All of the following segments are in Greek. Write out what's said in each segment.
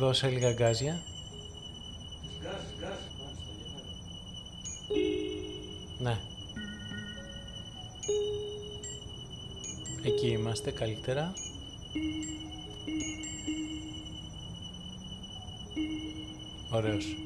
δώσε λίγα γκάζια. Γκάζ, γκάζ. Μάλιστα, Ναι. Εκεί είμαστε καλύτερα. Ωραίος.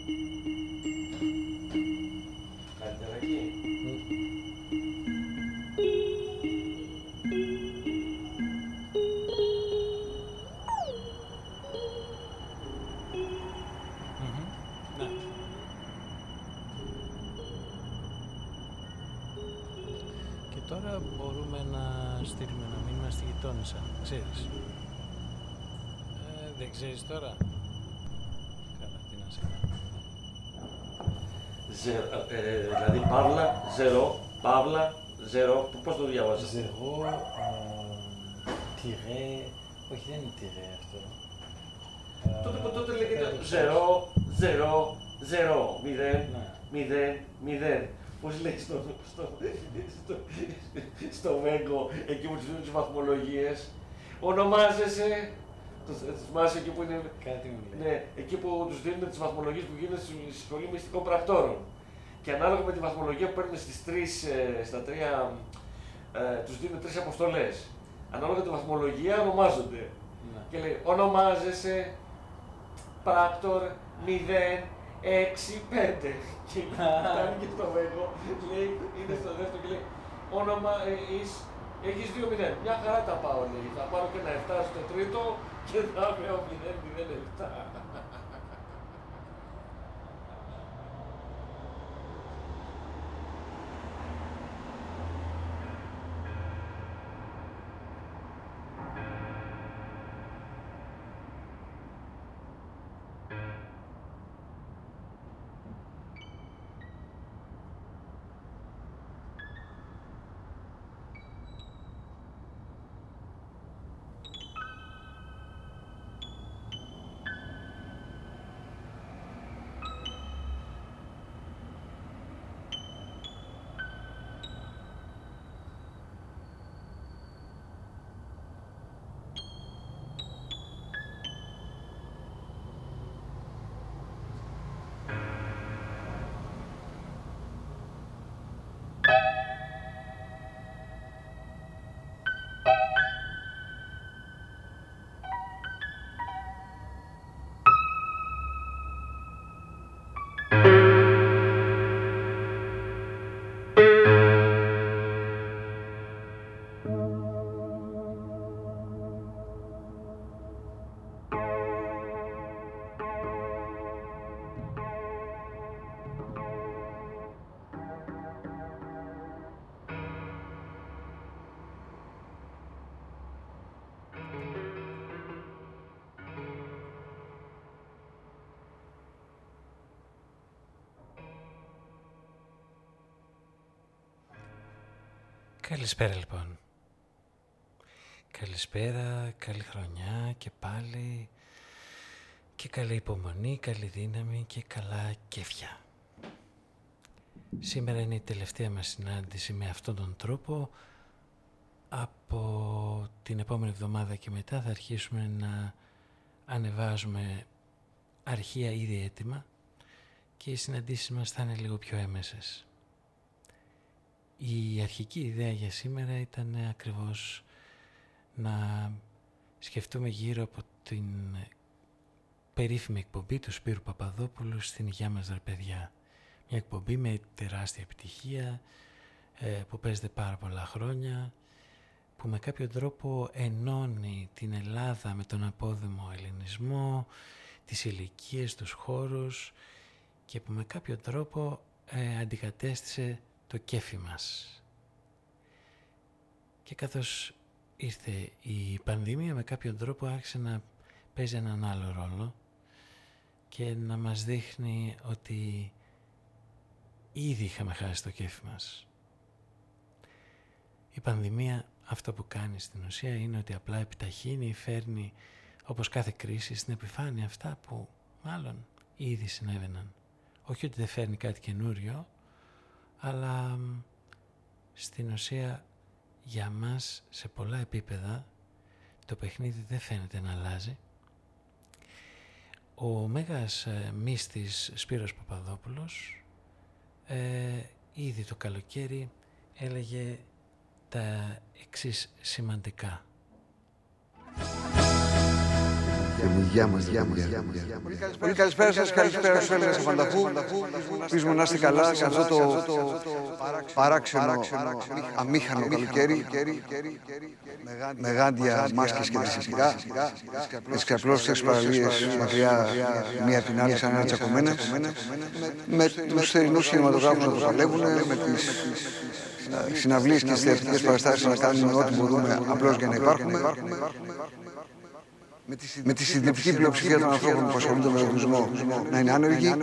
Ξέρεις τώρα; Καλά, τι να σε κάνω. Ζε- ε, ε, δηλαδή παύλα, ζερό, παύλα, ζερό. Πώς το διαβάζεις; Zéro, euh, tiré. Όχι, δεν είναι tiré αυτό. Τότε, Ε, τότε λέγεται πέρα, ζερό, ζερό, ζερό, μηδέν, Ναι. μηδέν, μηδέν. Πώς λέει στο, στο, στο, στο Βέγκο, εκεί που τους δίνουν τις βαθμολογίες, ονομάζεσαι, το θυμάσαι εκεί που είναι, Κάτι μου λέει. ναι, εκεί που τους δίνουν τις βαθμολογίες που γίνονται στη σχολή μυστικών πρακτόρων. Και ανάλογα με τη βαθμολογία που παίρνουν στις τρεις, ε, στα τρία, ε, τους δίνουν τρεις αποστολές. Ανάλογα τη βαθμολογία ονομάζονται. Ναι. Και λέει, ονομάζεσαι πράκτορ 065. Και φτάνει και στο Βέγκο, λέει, είναι στο δεύτερο και λέει, όνομα, ε, εις, έχεις 2-0. Μια χαρά τα πάω, λέει. Θα πάρω και ένα 7 στο τρίτο και θα έχω 0-0-7. Καλησπέρα λοιπόν. Καλησπέρα, καλή χρονιά και πάλι και καλή υπομονή, καλή δύναμη και καλά κέφια. Σήμερα είναι η τελευταία μας συνάντηση με αυτόν τον τρόπο. Από την επόμενη εβδομάδα και μετά θα αρχίσουμε να ανεβάζουμε αρχεία ήδη έτοιμα και οι συναντήσεις μας θα είναι λίγο πιο έμεσες. Η αρχική ιδέα για σήμερα ήταν ακριβώς να σκεφτούμε γύρω από την περίφημη εκπομπή του Σπύρου Παπαδόπουλου στην Υγειά μας ρε παιδιά. Μια εκπομπή με τεράστια επιτυχία ε, που παίζεται πάρα πολλά χρόνια που με κάποιο τρόπο ενώνει την Ελλάδα με τον απόδημο ελληνισμό, τις ηλικίες, τους χώρους και που με κάποιο τρόπο ε, αντικατέστησε το κέφι μας. Και καθώς ήρθε η πανδημία με κάποιον τρόπο άρχισε να παίζει έναν άλλο ρόλο και να μας δείχνει ότι ήδη είχαμε χάσει το κέφι μας. Η πανδημία αυτό που κάνει στην ουσία είναι ότι απλά επιταχύνει, φέρνει όπως κάθε κρίση στην επιφάνεια αυτά που μάλλον ήδη συνέβαιναν. Όχι ότι δεν φέρνει κάτι καινούριο, αλλά στην ουσία για μας σε πολλά επίπεδα το παιχνίδι δεν φαίνεται να αλλάζει. Ο Μέγας ε, Μύστης Σπύρος Παπαδόπουλος ε, ήδη το καλοκαίρι έλεγε τα εξής σημαντικά. Γεια μας, γεια μας. Πολύ καλησπέρα σας, καλησπέρα στους Έλληνες Αφανταχού. Πείσουμε να είστε καλά σε αυτό το παράξενο, αμήχανο καλοκαίρι. Με γάντια, μάσκες και δυσιστικά. Τις ξαπλώσεις τις παραλίες μακριά μία από την άλλη σαν ένα τσακωμένες. Με τους θερινούς κινηματογράφους να το παλεύουν, με τις συναυλίες και τις θεατρικές παραστάσεις να κάνουμε ό,τι μπορούμε απλώς για να υπάρχουμε με τη συντριπτική πλειοψηφία των ανθρώπων που ασχολούνται με τον τουρισμό να είναι άνεργοι.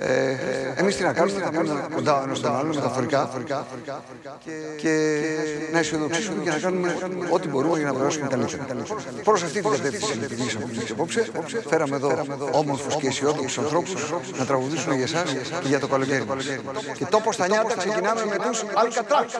Ε, Εμείς τι να κάνουμε, να κάνουμε κοντά ο ένας τον άλλο μεταφορικά και να αισιοδοξήσουμε και να κάνουμε ό,τι μπορούμε για να περάσουμε καλύτερα. Προς αυτή την κατεύθυνση λειτουργήσαμε εμεί απόψε. Φέραμε εδώ όμορφους και αισιόδοξους ανθρώπους να τραγουδήσουν για εσάς και για το καλοκαίρι. Και τόπος στα νιάτα ξεκινάμε με τους Αλκατράξ.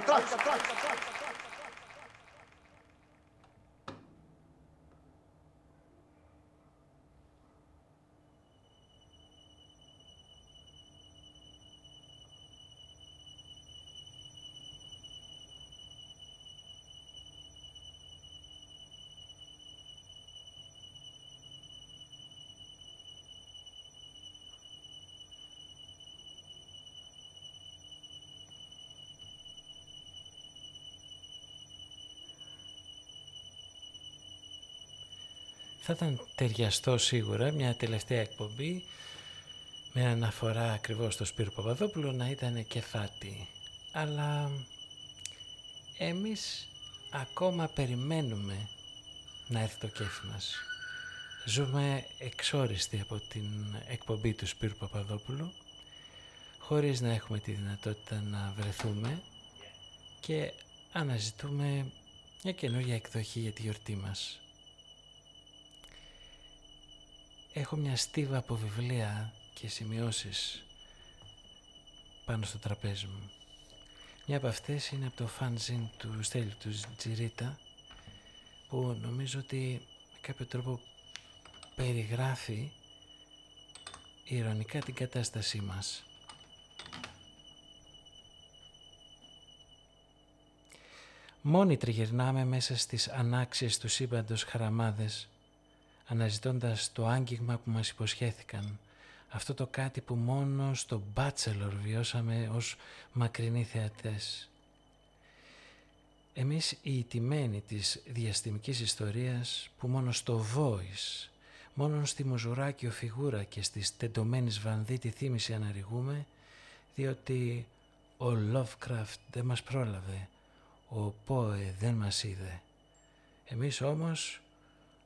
Θα ήταν ταιριαστό σίγουρα μια τελευταία εκπομπή με αναφορά ακριβώς στο Σπύρο Παπαδόπουλο να ήταν κεφάτι. Αλλά εμείς ακόμα περιμένουμε να έρθει το κέφι μας. Ζούμε εξόριστοι από την εκπομπή του Σπύρου Παπαδόπουλου χωρίς να έχουμε τη δυνατότητα να βρεθούμε και αναζητούμε μια καινούργια εκδοχή για τη γιορτή μας. Έχω μια στίβα από βιβλία και σημειώσεις πάνω στο τραπέζι μου. Μια από αυτές είναι από το φανζίν του Στέλιου του Τζιρίτα που νομίζω ότι με κάποιο τρόπο περιγράφει ηρωνικά την κατάστασή μας. Μόνοι τριγυρνάμε μέσα στις ανάξιες του σύμπαντος χαραμάδες αναζητώντας το άγγιγμα που μας υποσχέθηκαν. Αυτό το κάτι που μόνο στο Bachelor βιώσαμε ως μακρινοί θεατές. Εμείς οι ιτημένοι της διαστημικής ιστορίας που μόνο στο Voice, μόνο στη Μουζουράκιο φιγούρα και στις τεντωμένης βανδί τη θύμηση αναρριγούμε, διότι ο Lovecraft δεν μας πρόλαβε, ο Πόε δεν μας είδε. Εμείς όμως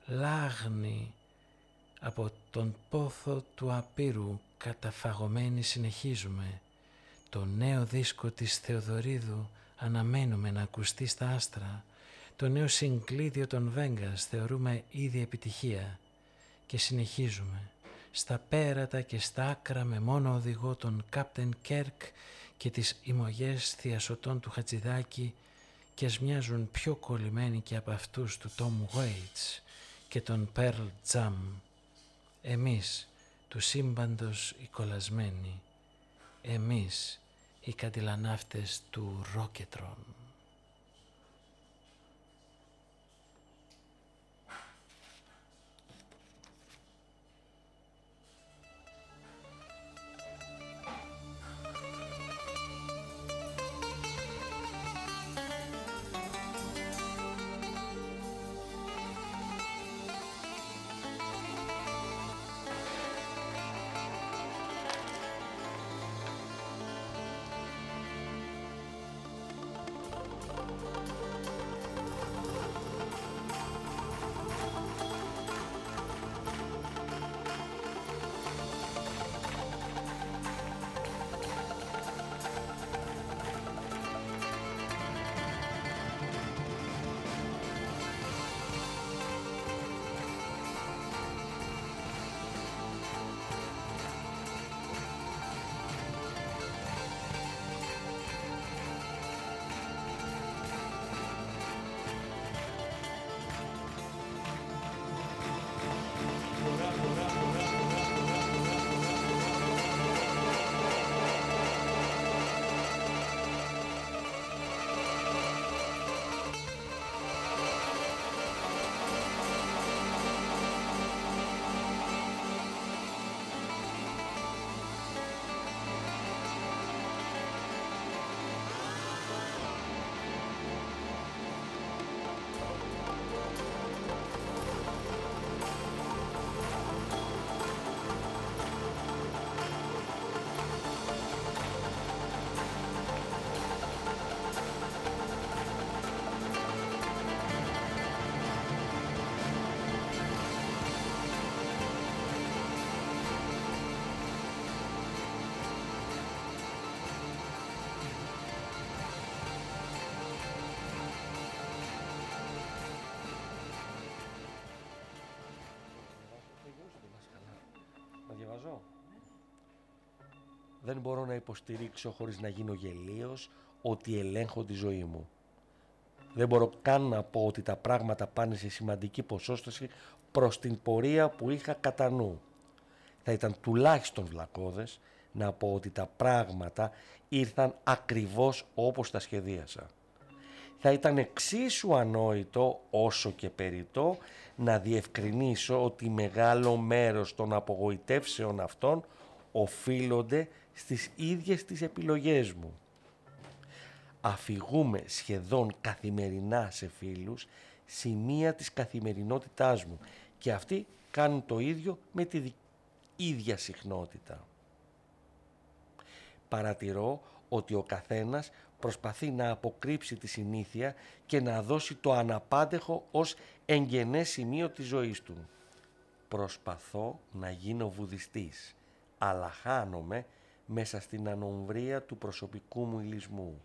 λάγνη από τον πόθο του απείρου καταφαγωμένοι συνεχίζουμε. Το νέο δίσκο της Θεοδωρίδου αναμένουμε να ακουστεί στα άστρα. Το νέο συγκλίδιο των Βέγκας θεωρούμε ήδη επιτυχία και συνεχίζουμε. Στα πέρατα και στα άκρα με μόνο οδηγό τον Κάπτεν Κέρκ και τις ημωγές θειασωτών του Χατζηδάκη και ας μοιάζουν πιο κολλημένοι και από αυτούς του Τόμ Waits και τον Pearl Jam. Εμείς, του σύμπαντος οι κολλασμένοι. Εμείς, οι κατηλανάφτες του Ρόκετρον. Δεν μπορώ να υποστηρίξω χωρίς να γίνω γελίος ότι ελέγχω τη ζωή μου. Δεν μπορώ καν να πω ότι τα πράγματα πάνε σε σημαντική ποσόστοση προς την πορεία που είχα κατά νου. Θα ήταν τουλάχιστον βλακώδες να πω ότι τα πράγματα ήρθαν ακριβώς όπως τα σχεδίασα. Θα ήταν εξίσου ανόητο όσο και περιττό να διευκρινίσω ότι μεγάλο μέρος των απογοητεύσεων αυτών οφείλονται στις ίδιες τις επιλογές μου. Αφηγούμε σχεδόν καθημερινά σε φίλους σημεία της καθημερινότητάς μου και αυτοί κάνουν το ίδιο με τη ίδια συχνότητα. Παρατηρώ ότι ο καθένας προσπαθεί να αποκρύψει τη συνήθεια και να δώσει το αναπάντεχο ως εγγενές σημείο της ζωής του. Προσπαθώ να γίνω βουδιστής, αλλά χάνομαι μέσα στην ανομβρία του προσωπικού μου ηλισμού.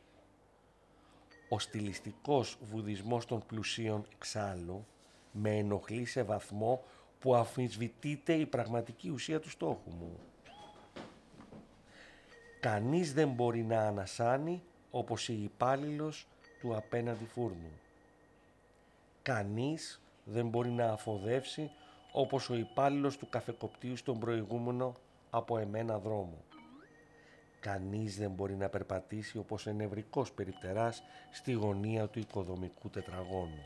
Ο στιλιστικός βουδισμός των πλουσίων εξάλλου με ενοχλεί σε βαθμό που αφισβητείται η πραγματική ουσία του στόχου μου. Κανείς δεν μπορεί να ανασάνει όπως η υπάλληλος του απέναντι φούρνου. Κανείς δεν μπορεί να αφοδεύσει όπως ο υπάλληλος του καφεκοπτίου στον προηγούμενο από εμένα δρόμο. Κανείς δεν μπορεί να περπατήσει όπως νευρικός περιπτεράς στη γωνία του οικοδομικού τετραγώνου.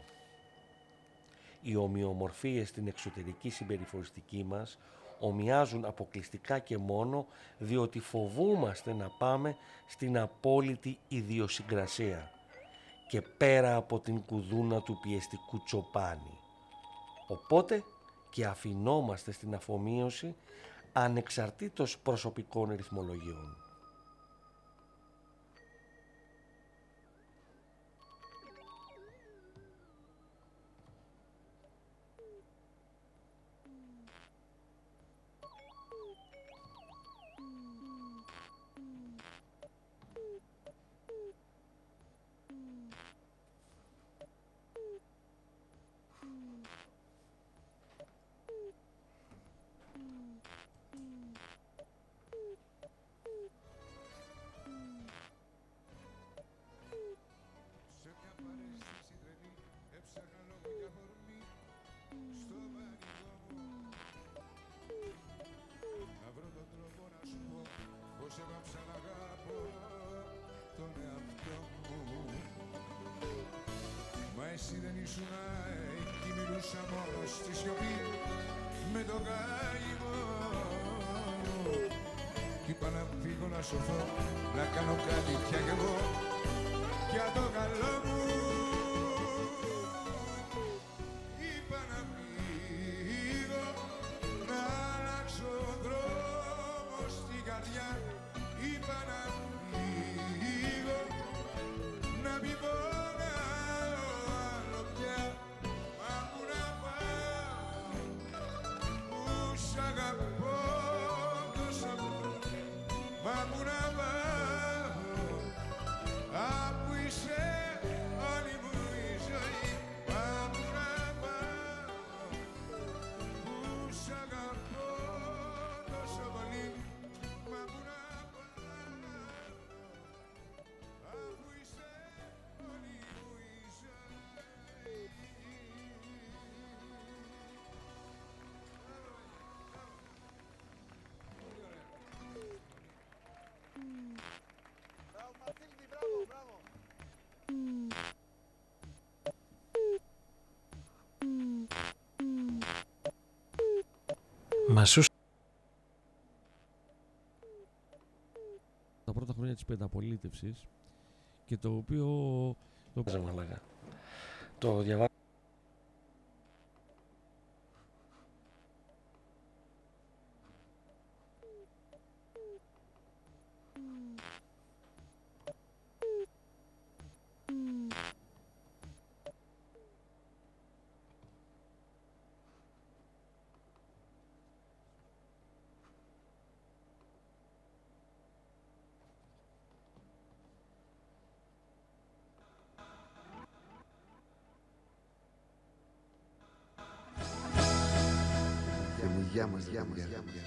Οι ομοιομορφίες στην εξωτερική συμπεριφοριστική μας ομοιάζουν αποκλειστικά και μόνο διότι φοβούμαστε να πάμε στην απόλυτη ιδιοσυγκρασία και πέρα από την κουδούνα του πιεστικού τσοπάνι. Οπότε και αφινόμαστε στην αφομοίωση ανεξαρτήτως προσωπικών ρυθμολογιών. εσύ δεν ήσουν εκεί μιλούσα μόνος στη σιωπή με το καημό. Κι είπα να φύγω να σωθώ να κάνω κάτι πια κι εγώ για το καλό μου. alguna vez ha puesto Μασούς. Τα πρώτα χρόνια της πενταπολίτευσης και το οποίο... Το, το διαβάζω. Γεια μας, γεια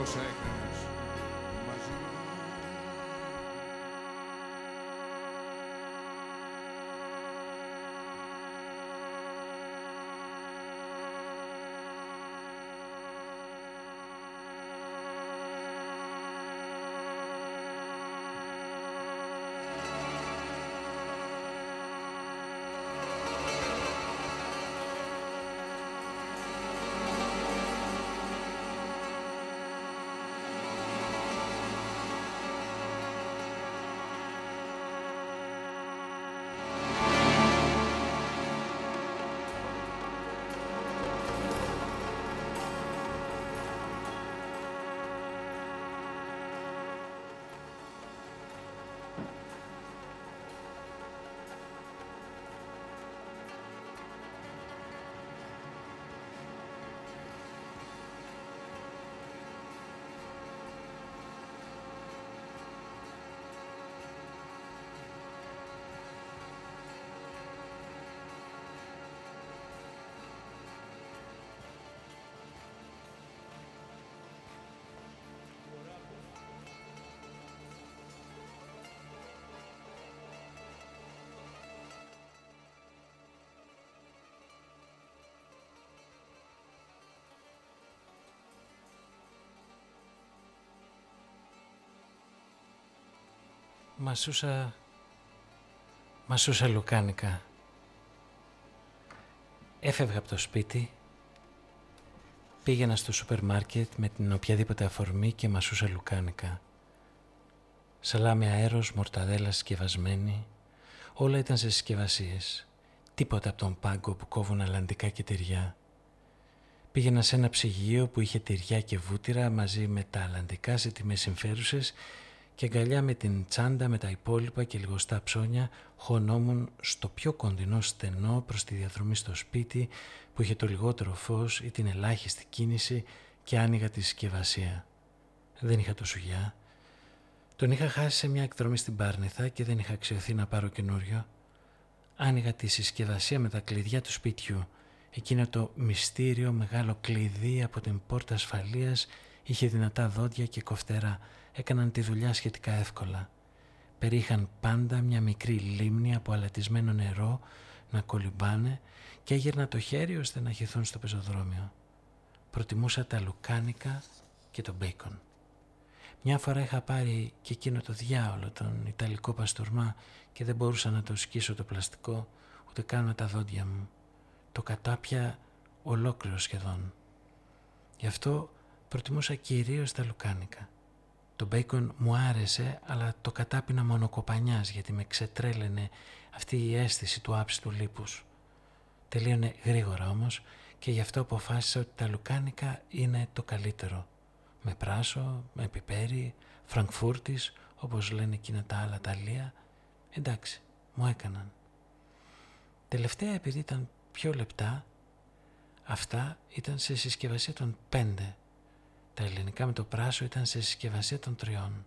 Bosek. Μασούσα... Μασούσα λουκάνικα. Έφευγα από το σπίτι, πήγαινα στο σούπερ μάρκετ με την οποιαδήποτε αφορμή και μασούσα λουκάνικα. Σαλάμι αέρος, μορταδέλα συσκευασμένη, όλα ήταν σε συσκευασίες. Τίποτα από τον πάγκο που κόβουν αλλαντικά και τυριά. Πήγαινα σε ένα ψυγείο που είχε τυριά και βούτυρα μαζί με τα αλλαντικά σε τιμές συμφέρουσες και αγκαλιά με την τσάντα με τα υπόλοιπα και λιγοστά ψώνια χωνόμουν στο πιο κοντινό στενό προς τη διαδρομή στο σπίτι που είχε το λιγότερο φως ή την ελάχιστη κίνηση και άνοιγα τη συσκευασία. Δεν είχα το σουγιά. Τον είχα χάσει σε μια εκδρομή στην Πάρνηθα και δεν είχα αξιωθεί να πάρω καινούριο. Άνοιγα τη συσκευασία με τα κλειδιά του σπίτιου. Εκείνο το μυστήριο μεγάλο κλειδί από την πόρτα ασφαλείας είχε δυνατά δόντια και κοφτερά έκαναν τη δουλειά σχετικά εύκολα. Περίχαν πάντα μια μικρή λίμνη από αλατισμένο νερό να κολυμπάνε και έγερνα το χέρι ώστε να χυθούν στο πεζοδρόμιο. Προτιμούσα τα λουκάνικα και το μπέικον. Μια φορά είχα πάρει και εκείνο το διάολο, τον Ιταλικό παστορμά και δεν μπορούσα να το σκίσω το πλαστικό, ούτε κάνω τα δόντια μου. Το κατάπια ολόκληρο σχεδόν. Γι' αυτό προτιμούσα κυρίως τα λουκάνικα. Το μπέικον μου άρεσε, αλλά το κατάπινα μονοκοπανιάς γιατί με ξετρέλαινε αυτή η αίσθηση του άψητου λίπους. Τελείωνε γρήγορα όμως και γι' αυτό αποφάσισα ότι τα λουκάνικα είναι το καλύτερο. Με πράσο, με πιπέρι, φραγκφούρτης, όπως λένε εκείνα τα άλλα ταλία. Εντάξει, μου έκαναν. Τελευταία επειδή ήταν πιο λεπτά, αυτά ήταν σε συσκευασία των πέντε τα ελληνικά με το πράσο ήταν σε συσκευασία των τριών.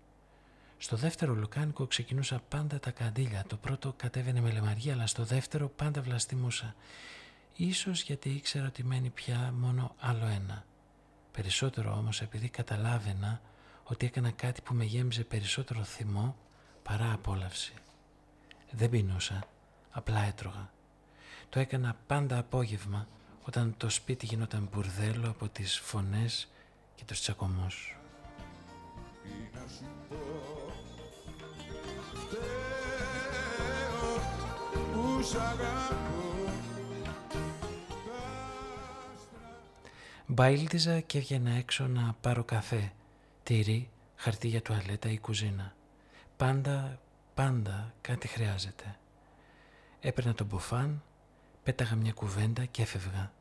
Στο δεύτερο λουκάνικο ξεκινούσα πάντα τα καντήλια. Το πρώτο κατέβαινε με λεμαργία, αλλά στο δεύτερο πάντα βλαστημούσα. Ίσως γιατί ήξερα ότι μένει πια μόνο άλλο ένα. Περισσότερο όμως επειδή καταλάβαινα ότι έκανα κάτι που με γέμιζε περισσότερο θυμό παρά απόλαυση. Δεν πεινούσα, απλά έτρωγα. Το έκανα πάντα απόγευμα όταν το σπίτι γινόταν μπουρδέλο από τις φωνές και τους τσακωμούς. Μπαίλτιζα και έβγαινα έξω να πάρω καφέ, τυρί, χαρτί για τουαλέτα ή κουζίνα. Πάντα, πάντα κάτι χρειάζεται. Έπαιρνα τον μποφάν, πέταγα μια κουβέντα και έφευγα.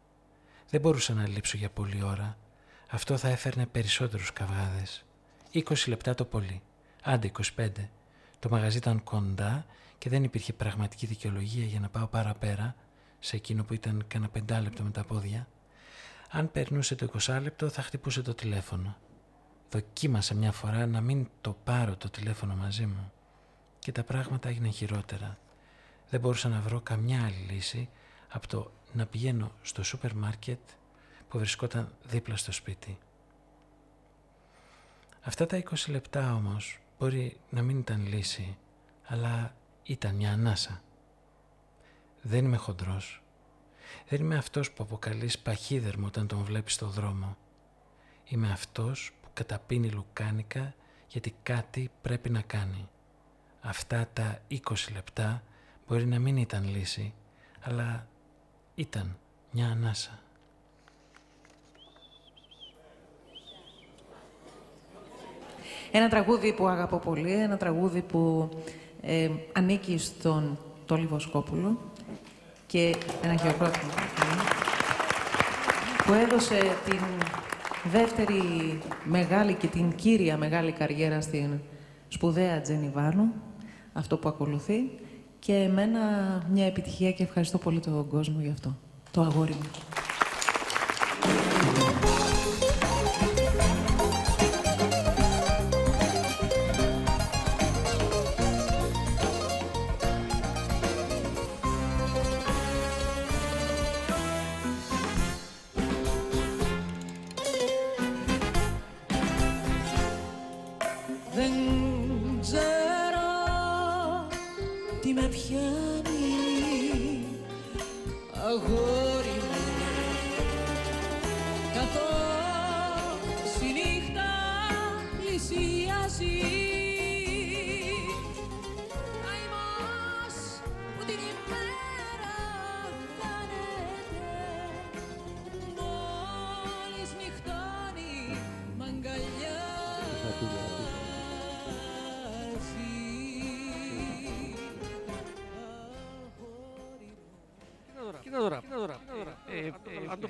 Δεν μπορούσα να λείψω για πολλή ώρα αυτό θα έφερνε περισσότερους καυγάδες. 20 λεπτά το πολύ. Άντε 25. Το μαγαζί ήταν κοντά και δεν υπήρχε πραγματική δικαιολογία για να πάω παραπέρα σε εκείνο που ήταν κανένα πεντάλεπτο με τα πόδια. Αν περνούσε το 20 λεπτό θα χτυπούσε το τηλέφωνο. Δοκίμασα μια φορά να μην το πάρω το τηλέφωνο μαζί μου και τα πράγματα έγιναν χειρότερα. Δεν μπορούσα να βρω καμιά άλλη λύση από το να πηγαίνω στο σούπερ μάρκετ που βρισκόταν δίπλα στο σπίτι. Αυτά τα 20 λεπτά όμως μπορεί να μην ήταν λύση, αλλά ήταν μια ανάσα. Δεν είμαι χοντρός. Δεν είμαι αυτός που αποκαλείς παχύδερμο όταν τον βλέπεις στο δρόμο. Είμαι αυτός που καταπίνει λουκάνικα γιατί κάτι πρέπει να κάνει. Αυτά τα 20 λεπτά μπορεί να μην ήταν λύση, αλλά ήταν μια ανάσα. Ένα τραγούδι που αγαπώ πολύ, ένα τραγούδι που ε, ανήκει στον Τόλι Βοσκόπουλο και ένα χειροκρότημα που έδωσε την δεύτερη μεγάλη και την κύρια μεγάλη καριέρα στην σπουδαία Τζένι Βάνου, αυτό που ακολουθεί και εμένα μια επιτυχία και ευχαριστώ πολύ τον κόσμο γι' αυτό, το αγόρι μου.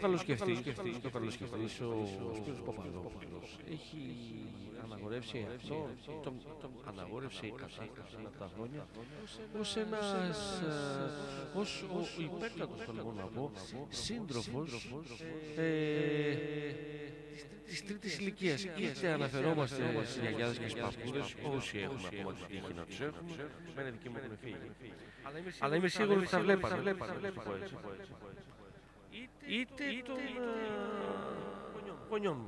Ε, αν το καλοσκεφτείς, αν το καλοσκεφτείς, ο Σπύρος Παπαδόπουλος έχει αναγορεύσει αυτό, τον, τον αναγόρευσε η κατάσταση όλα τα χρόνια ως ένας, ε, ως ο υπέρτατος, το λέγω να πω, σύντροφος ε, της τρίτης ηλικίας. Είτε αναφερόμαστε στις γιαγιάδες και στους παππούδες, όσοι έχουμε ακόμα την τύχη να τους έχουμε, εμένα δικοί μου έχουν φύγει. Αλλά είμαι σίγουρος ότι θα βλέπατε, θα το πω έτσι. Είτε τον γονιό μου.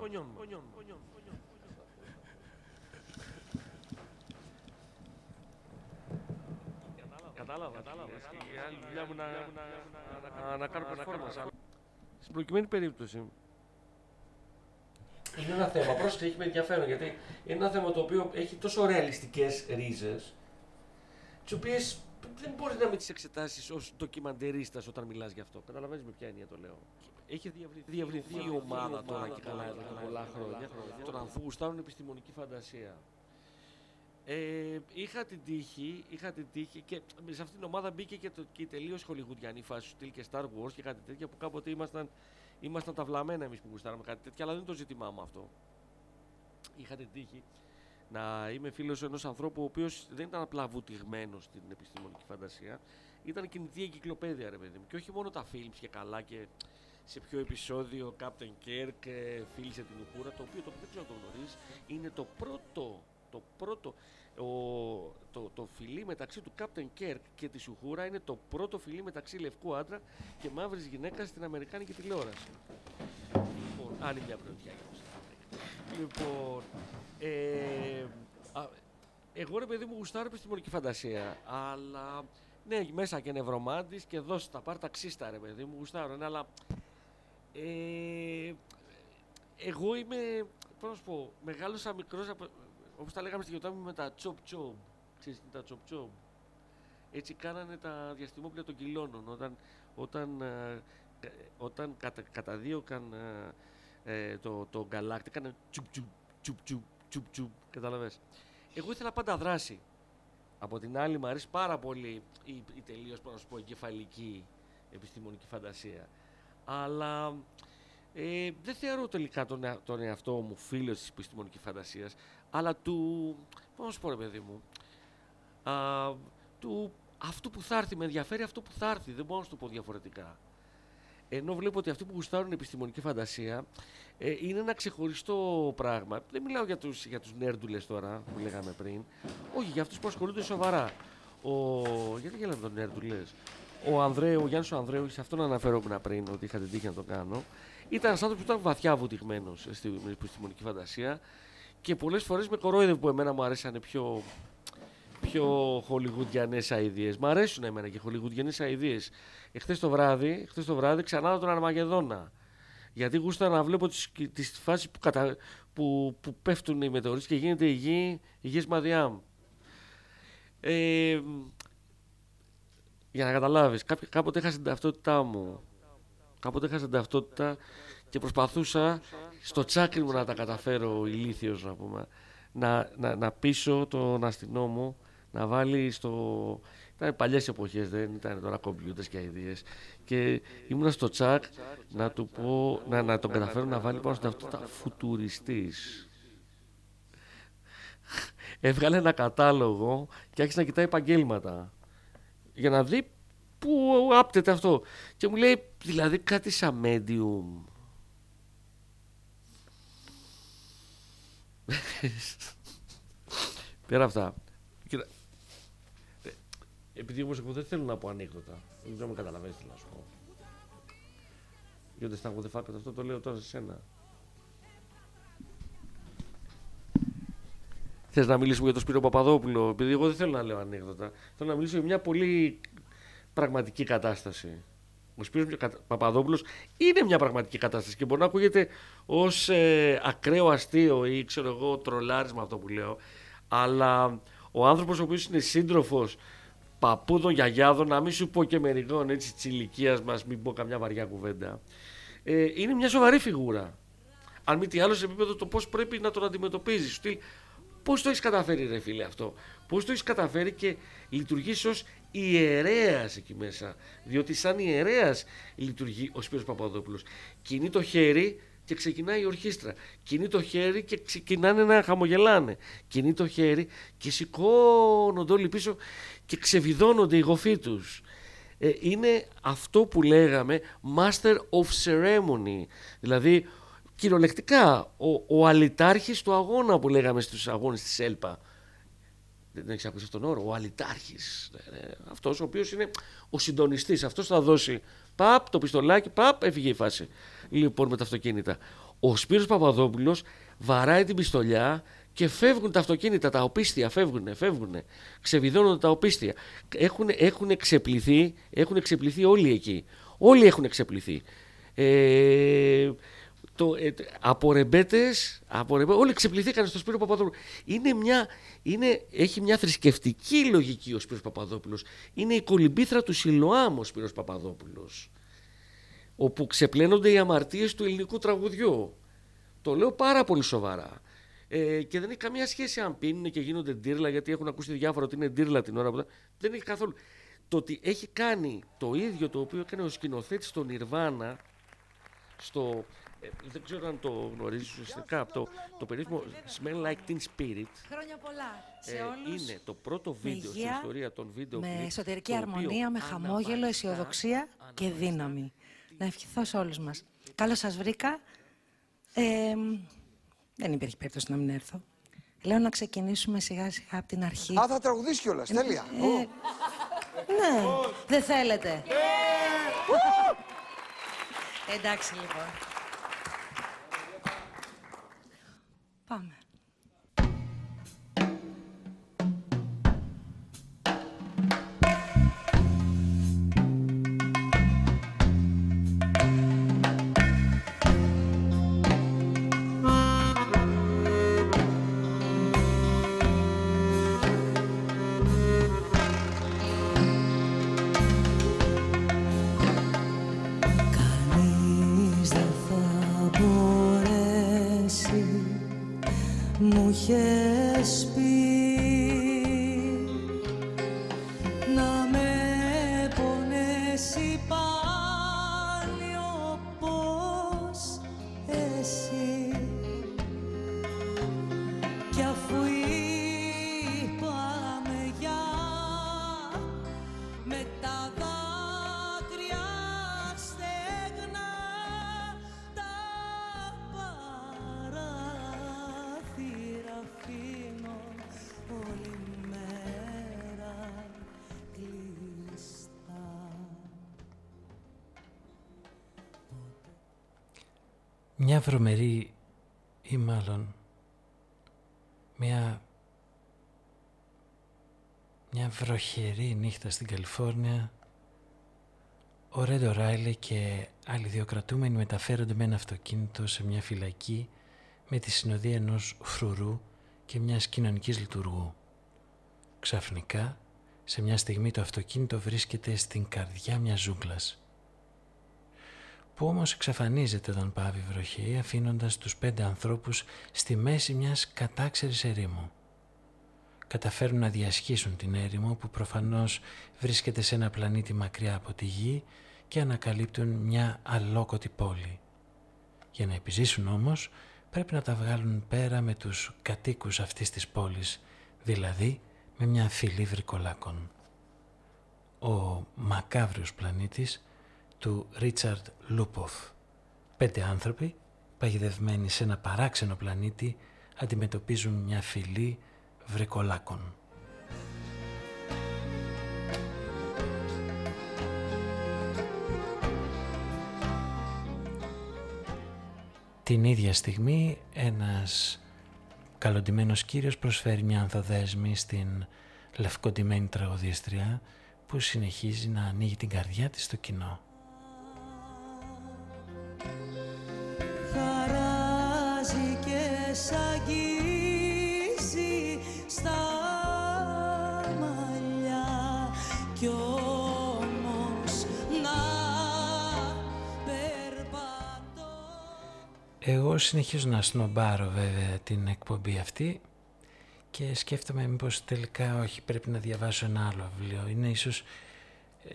Κατάλαβα, κατάλαβα. Η άλλη δουλειά μου να, να, κάνω performance. αλλά Στην προκειμένη περίπτωση, είναι ένα θέμα, πρόσεχε, έχει με ενδιαφέρον, γιατί είναι ένα θέμα το οποίο έχει τόσο ρεαλιστικές ρίζες, τις οποίες δεν μπορείς να μην τις εξετάσεις ως ντοκιμαντερίστας όταν μιλάς γι' αυτό. Καταλαβαίνεις με ποια έννοια το λέω. Έχεις διευρυνθεί, διευρυνθεί η ομάδα τώρα και καλά εδώ και πολλά χρόνια των ανθρώπων που γουστάρουν επιστημονική φαντασία. Ε, είχα την τύχη, είχα την τύχη και σε αυτήν την ομάδα μπήκε και, το, και η τελείως χολιγουδιανή φάση στυλ και Star Wars και κάτι τέτοια που κάποτε ήμασταν, ήμασταν τα βλαμμένα εμείς που γουστάραμε κάτι τέτοιο, αλλά δεν είναι το ζήτημά μου αυτό. Είχα την τύχη να είμαι φίλος ενός ανθρώπου ο οποίος δεν ήταν απλά βουτυγμένος στην επιστημονική φαντασία, ήταν κινητή εγκυκλοπαίδεια ρε παιδί μου και όχι μόνο τα films και καλά και σε ποιο επεισόδιο Captain Kirk ε, φίλησε την Ουχούρα, το οποίο το δεν ξέρω αν το γνωρίζεις, είναι το πρώτο, το πρώτο, ο, το, το φιλί μεταξύ του Captain Kirk και της Ουχούρα είναι το πρώτο φιλί μεταξύ λευκού άντρα και μαύρης γυναίκας στην Αμερικάνικη τηλεόραση. Λοιπόν, άλλη μια πρωτιά για μας. Λοιπόν, ε, α, εγώ ρε παιδί μου γουστάρω επιστημονική φαντασία, αλλά ναι, μέσα και νευρομάντης και δώσε τα πάρτα ξύστα ρε παιδί μου, γουστάρω, ναι, αλλά ε, εγώ είμαι, πώς να σου πω, μεγάλωσα μικρός, από, όπως τα λέγαμε στη γιορτά μου με τα chop chop, ξέρεις τι είναι τα chop chop. Έτσι κάνανε τα διαστημόπλια των κυλώνων, όταν, όταν, ε, ε, όταν κατα, καταδίωκαν ε, ε, το, το γκαλάκτη, έκαναν τσουπ τσουπ, τσουπ τσουπ, τσουπ τσουπ, καταλαβες. Εγώ ήθελα πάντα δράση. Από την άλλη μου αρέσει πάρα πολύ η, η τελείως, πώς να σου πω, εγκεφαλική επιστημονική φαντασία. Αλλά ε, δεν θεωρώ τελικά τον, εα- τον εαυτό μου φίλος της επιστημονικής φαντασίας, αλλά του, πώς να σου πω ρε παιδί μου, α, του αυτού που θα έρθει, με ενδιαφέρει αυτό που θα έρθει, δεν μπορώ να σου το πω διαφορετικά. Ενώ βλέπω ότι αυτοί που γουστάρουν επιστημονική φαντασία ε, είναι ένα ξεχωριστό πράγμα. Δεν μιλάω για τους, για τους νέρντουλες τώρα που λέγαμε πριν. Όχι, για αυτούς που ασχολούνται σοβαρά. Ο... Γιατί γέλαμε τον νέρντουλες; Ο Ανδρέου, ο Γιάννης ο Ανδρέου, σε αυτόν αναφέρομαι πριν ότι είχα την τύχη να το κάνω. Ήταν ένας άνθρωπος που ήταν βαθιά βουτυγμένος στην επιστημονική φαντασία και πολλές φορές με κορόιδευε που εμένα μου αρέσανε πιο, πιο χολιγουδιανές αηδίες. Μ' αρέσουν εμένα και χολιγουδιανές αηδίες. Εχθές το βράδυ, εχθές το βράδυ ξανά τον Αρμαγεδόνα. Γιατί γούστα να βλέπω τις, τις φάσεις που, κατα, που, που πέφτουν οι μετεωρίτες και γίνεται η γη, η γη μαδιά μου. Ε, για να καταλάβεις, κάπο- κάποτε είχα την ταυτότητά μου. Κάποτε είχα την ταυτότητα και προσπαθούσα στο τσάκρι μου να τα καταφέρω ηλίθιος να πούμε. Να, να, να πείσω τον αστυνόμο να βάλει στο... Ήταν παλιές εποχές, δεν ήταν τώρα κομπιούτερς και ιδέες. Και ήμουνα στο τσακ να του πω, να, να τον καταφέρω να βάλει πάνω στην ταυτότητα φουτουριστής. Έβγαλε ένα κατάλογο και άρχισε να κοιτάει επαγγέλματα για να δει πού άπτεται αυτό. Και μου λέει, δηλαδή κάτι σαν medium. Πέρα αυτά. Κοίτα, ε, επειδή όμως εγώ δεν θέλω να πω ανέκδοτα, δεν ξέρω αν με καταλαβαίνεις τι να σου πω. Γιατί στα the fuck αυτό το λέω τώρα σε σένα. Θες να μιλήσουμε για τον Σπύρο Παπαδόπουλο, επειδή εγώ δεν θέλω να λέω ανέκδοτα. Θέλω να μιλήσω για μια πολύ πραγματική κατάσταση. Ο Σπύρος Κατα- Παπαδόπουλος είναι μια πραγματική κατάσταση και μπορεί να ακούγεται ως ε, ακραίο αστείο ή ξέρω εγώ τρολάρισμα αυτό που λέω αλλά ο άνθρωπος ο οποίος είναι σύντροφος παππούδων γιαγιάδων να μην σου πω και μερικών έτσι της ηλικίας μας μην πω καμιά βαριά κουβέντα ε, είναι μια σοβαρή φιγούρα αν μη τι άλλο σε επίπεδο το πώς πρέπει να τον αντιμετωπίζεις στυλ Πώς το έχεις καταφέρει ρε φίλε αυτό; Πώς το έχεις καταφέρει και λειτουργείς ως ιερέας εκεί μέσα; Διότι σαν ιερέας λειτουργεί ο Σπύρος Παπαδόπουλος. Κινεί το χέρι και ξεκινάει η ορχήστρα. Κινεί το χέρι και ξεκινάνε να χαμογελάνε. Κινεί το χέρι και σηκώνονται όλοι πίσω και ξεβιδώνονται οι γοφοί τους. Ε, είναι αυτό που λέγαμε Master of Ceremony. Δηλαδή κυριολεκτικά ο, ο αλητάρχης του αγώνα που λέγαμε στους αγώνες της ΕΛΠΑ. Δεν έχεις ακούσει αυτόν τον όρο, ο αλητάρχης. Ε, ε, Αυτός ο οποίος είναι ο συντονιστής. Αυτός θα δώσει παπ το πιστολάκι, παπ έφυγε η φάση. Λοιπόν με τα αυτοκίνητα. Ο Σπύρος Παπαδόπουλος βαράει την πιστολιά και φεύγουν τα αυτοκίνητα, τα οπίστια φεύγουν, φεύγουν. Ξεβιδώνονται τα οπίστια. Έχουν, έχουν, ξεπληθεί, έχουν ξεπληθεί όλοι εκεί. Όλοι έχουν ξεπληθεί. Ε, το, ε, από ρεμπέτες, από ρεμπέ- όλοι ξεπληθήκαν στο Σπύρο Παπαδόπουλο. Είναι μια, είναι, έχει μια θρησκευτική λογική ο Σπύρος Παπαδόπουλος. Είναι η κολυμπήθρα του Σιλοάμ ο Σπύρος Παπαδόπουλος. Όπου ξεπλένονται οι αμαρτίες του ελληνικού τραγουδιού. Το λέω πάρα πολύ σοβαρά. Ε, και δεν έχει καμία σχέση αν πίνουν και γίνονται ντύρλα, γιατί έχουν ακούσει διάφορα ότι είναι ντύρλα την ώρα που. τα- Δεν έχει καθόλου. Το ότι έχει κάνει το ίδιο το οποίο έκανε ο σκηνοθέτης στο Νιρβάνα, στο. ε, δεν ξέρω αν το γνωρίζεις ουσιαστικά από το, το περίφημο Smell Like Teen Spirit. Χρόνια πολλά σε ε, όλους. είναι το πρώτο με βίντεο στην υγεία, ιστορία των βίντεο με κλιπ, εσωτερική το οποίο αρμονία, με χαμόγελο, αναβαστά- αισιοδοξία και δύναμη. Να ευχηθώ σε όλους μας. Καλώς σας βρήκα. Ε, δεν υπήρχε περίπτωση να μην έρθω. Λέω να ξεκινήσουμε σιγά σιγά από την αρχή. Α, θα τραγουδήσεις κιόλας, τέλεια. Ε, ναι, δεν θέλετε. Εντάξει λοιπόν. Πάμε. Ή μάλλον μια, μια βροχερή νύχτα στην Καλιφόρνια ο Ρέντο Ράιλε και άλλοι δύο κρατούμενοι μεταφέρονται με ένα αυτοκίνητο σε μια φυλακή με τη συνοδεία ενός φρουρού και μιας κοινωνικής λειτουργού. Ξαφνικά, σε μια στιγμή το αυτοκίνητο βρίσκεται στην καρδιά μιας ζούγκλας που όμως εξαφανίζεται όταν πάβει η βροχή αφήνοντας τους πέντε ανθρώπους στη μέση μιας κατάξερης ερήμου. Καταφέρουν να διασχίσουν την έρημο που προφανώς βρίσκεται σε ένα πλανήτη μακριά από τη γη και ανακαλύπτουν μια αλόκοτη πόλη. Για να επιζήσουν όμως πρέπει να τα βγάλουν πέρα με τους κατοίκους αυτής της πόλης, δηλαδή με μια φυλή βρικολάκων. Ο μακάβριος πλανήτης του Ρίτσαρντ Λούποφ. Πέντε άνθρωποι, παγιδευμένοι σε ένα παράξενο πλανήτη, αντιμετωπίζουν μια φυλή βρικολάκων. Την ίδια στιγμή ένας καλοντημένος κύριος προσφέρει μια ανθοδέσμη στην λευκοντημένη τραγωδίστρια που συνεχίζει να ανοίγει την καρδιά της στο κοινό. Σ' αγγίζει στα μαλλιά κι όμως να περπατώ Εγώ συνεχίζω να σνομπάρω βέβαια την εκπομπή αυτή και σκέφτομαι μήπως τελικά όχι πρέπει να διαβάσω ένα άλλο βιβλίο. Είναι ίσως ε,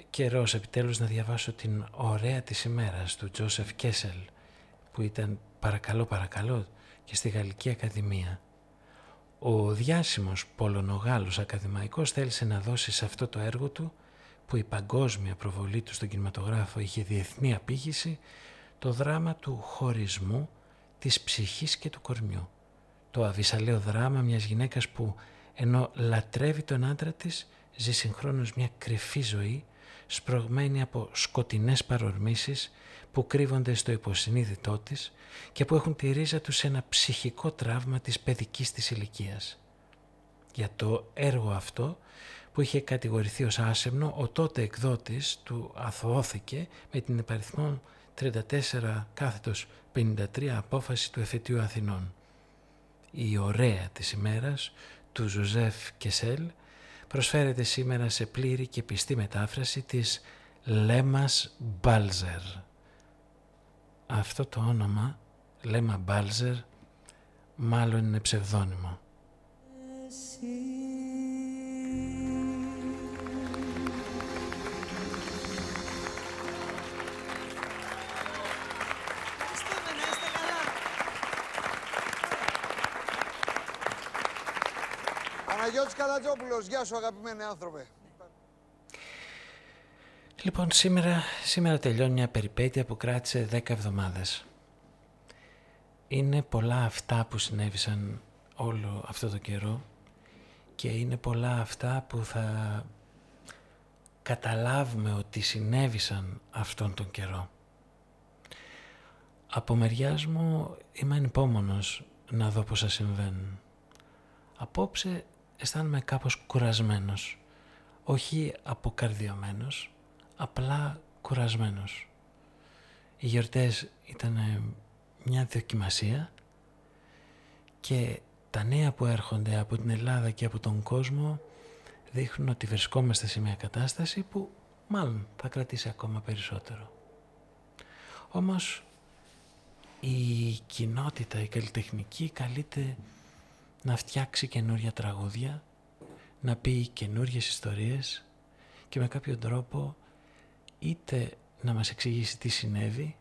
καιρός επιτέλους να διαβάσω την ωραία της ημέρας του Τζόσεφ Κέσελ που ήταν παρακαλώ παρακαλώ και στη Γαλλική Ακαδημία. Ο διάσημος Πολωνογάλος ακαδημαϊκός θέλησε να δώσει σε αυτό το έργο του που η παγκόσμια προβολή του στον κινηματογράφο είχε διεθνή απήχηση το δράμα του χωρισμού της ψυχής και του κορμιού. Το αβυσαλαίο δράμα μιας γυναίκας που ενώ λατρεύει τον άντρα της ζει συγχρόνως μια κρυφή ζωή σπρωγμένη από σκοτεινές παρορμήσεις που κρύβονται στο υποσυνείδητό της και που έχουν τη ρίζα τους σε ένα ψυχικό τραύμα της παιδικής της ηλικίας. Για το έργο αυτό που είχε κατηγορηθεί ως άσεμνο, ο τότε εκδότης του αθωώθηκε με την επαριθμό 34 κάθετος 53 απόφαση του εφετείου Αθηνών. Η ωραία της ημέρας του Ζωζέφ Κεσέλ προσφέρεται σήμερα σε πλήρη και πιστή μετάφραση της Λέμας Μπάλζερ. Αυτό το όνομα, Λέμα Μπάλζερ, μάλλον είναι ψευδόνυμο. Παναγιώτης Καλατζόπουλος, γεια σου αγαπημένοι άνθρωπε. Λοιπόν, σήμερα, σήμερα τελειώνει μια περιπέτεια που κράτησε 10 εβδομάδες. Είναι πολλά αυτά που συνέβησαν όλο αυτό το καιρό και είναι πολλά αυτά που θα καταλάβουμε ότι συνέβησαν αυτόν τον καιρό. Από μεριάς μου είμαι ανυπόμονος να δω πόσα συμβαίνουν. Απόψε αισθάνομαι κάπως κουρασμένος. Όχι αποκαρδιωμένος, απλά κουρασμένος. Οι γιορτές ήταν μια δοκιμασία και τα νέα που έρχονται από την Ελλάδα και από τον κόσμο δείχνουν ότι βρισκόμαστε σε μια κατάσταση που μάλλον θα κρατήσει ακόμα περισσότερο. Όμως η κοινότητα, η καλλιτεχνική καλείται να φτιάξει καινούρια τραγούδια, να πει καινούριες ιστορίες και με κάποιο τρόπο είτε να μας εξηγήσει τι συνέβη,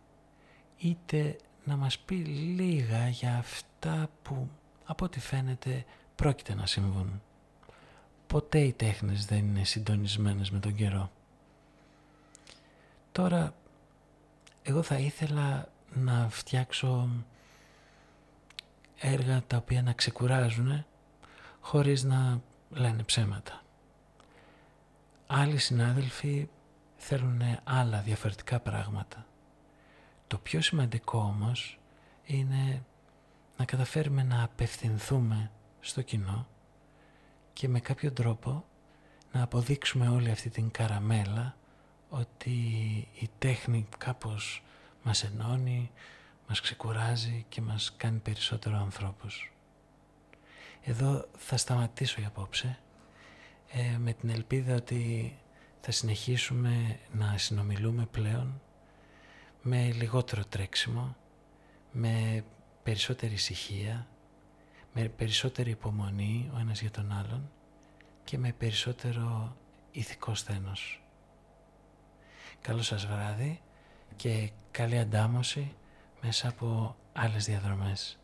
είτε να μας πει λίγα για αυτά που από ό,τι φαίνεται πρόκειται να συμβούν. Ποτέ οι τέχνες δεν είναι συντονισμένες με τον καιρό. Τώρα, εγώ θα ήθελα να φτιάξω έργα τα οποία να ξεκουράζουν χωρίς να λένε ψέματα. Άλλοι συνάδελφοι θέλουν άλλα διαφορετικά πράγματα. Το πιο σημαντικό όμως είναι να καταφέρουμε να απευθυνθούμε στο κοινό και με κάποιο τρόπο να αποδείξουμε όλη αυτή την καραμέλα ότι η τέχνη κάπως μας ενώνει, μας ξεκουράζει και μας κάνει περισσότερο ανθρώπους. Εδώ θα σταματήσω για απόψε ε, με την ελπίδα ότι θα συνεχίσουμε να συνομιλούμε πλέον με λιγότερο τρέξιμο, με περισσότερη ησυχία, με περισσότερη υπομονή ο ένας για τον άλλον και με περισσότερο ηθικό σθένος. Καλό σας βράδυ και καλή αντάμωση μέσα από άλλες διαδρομές.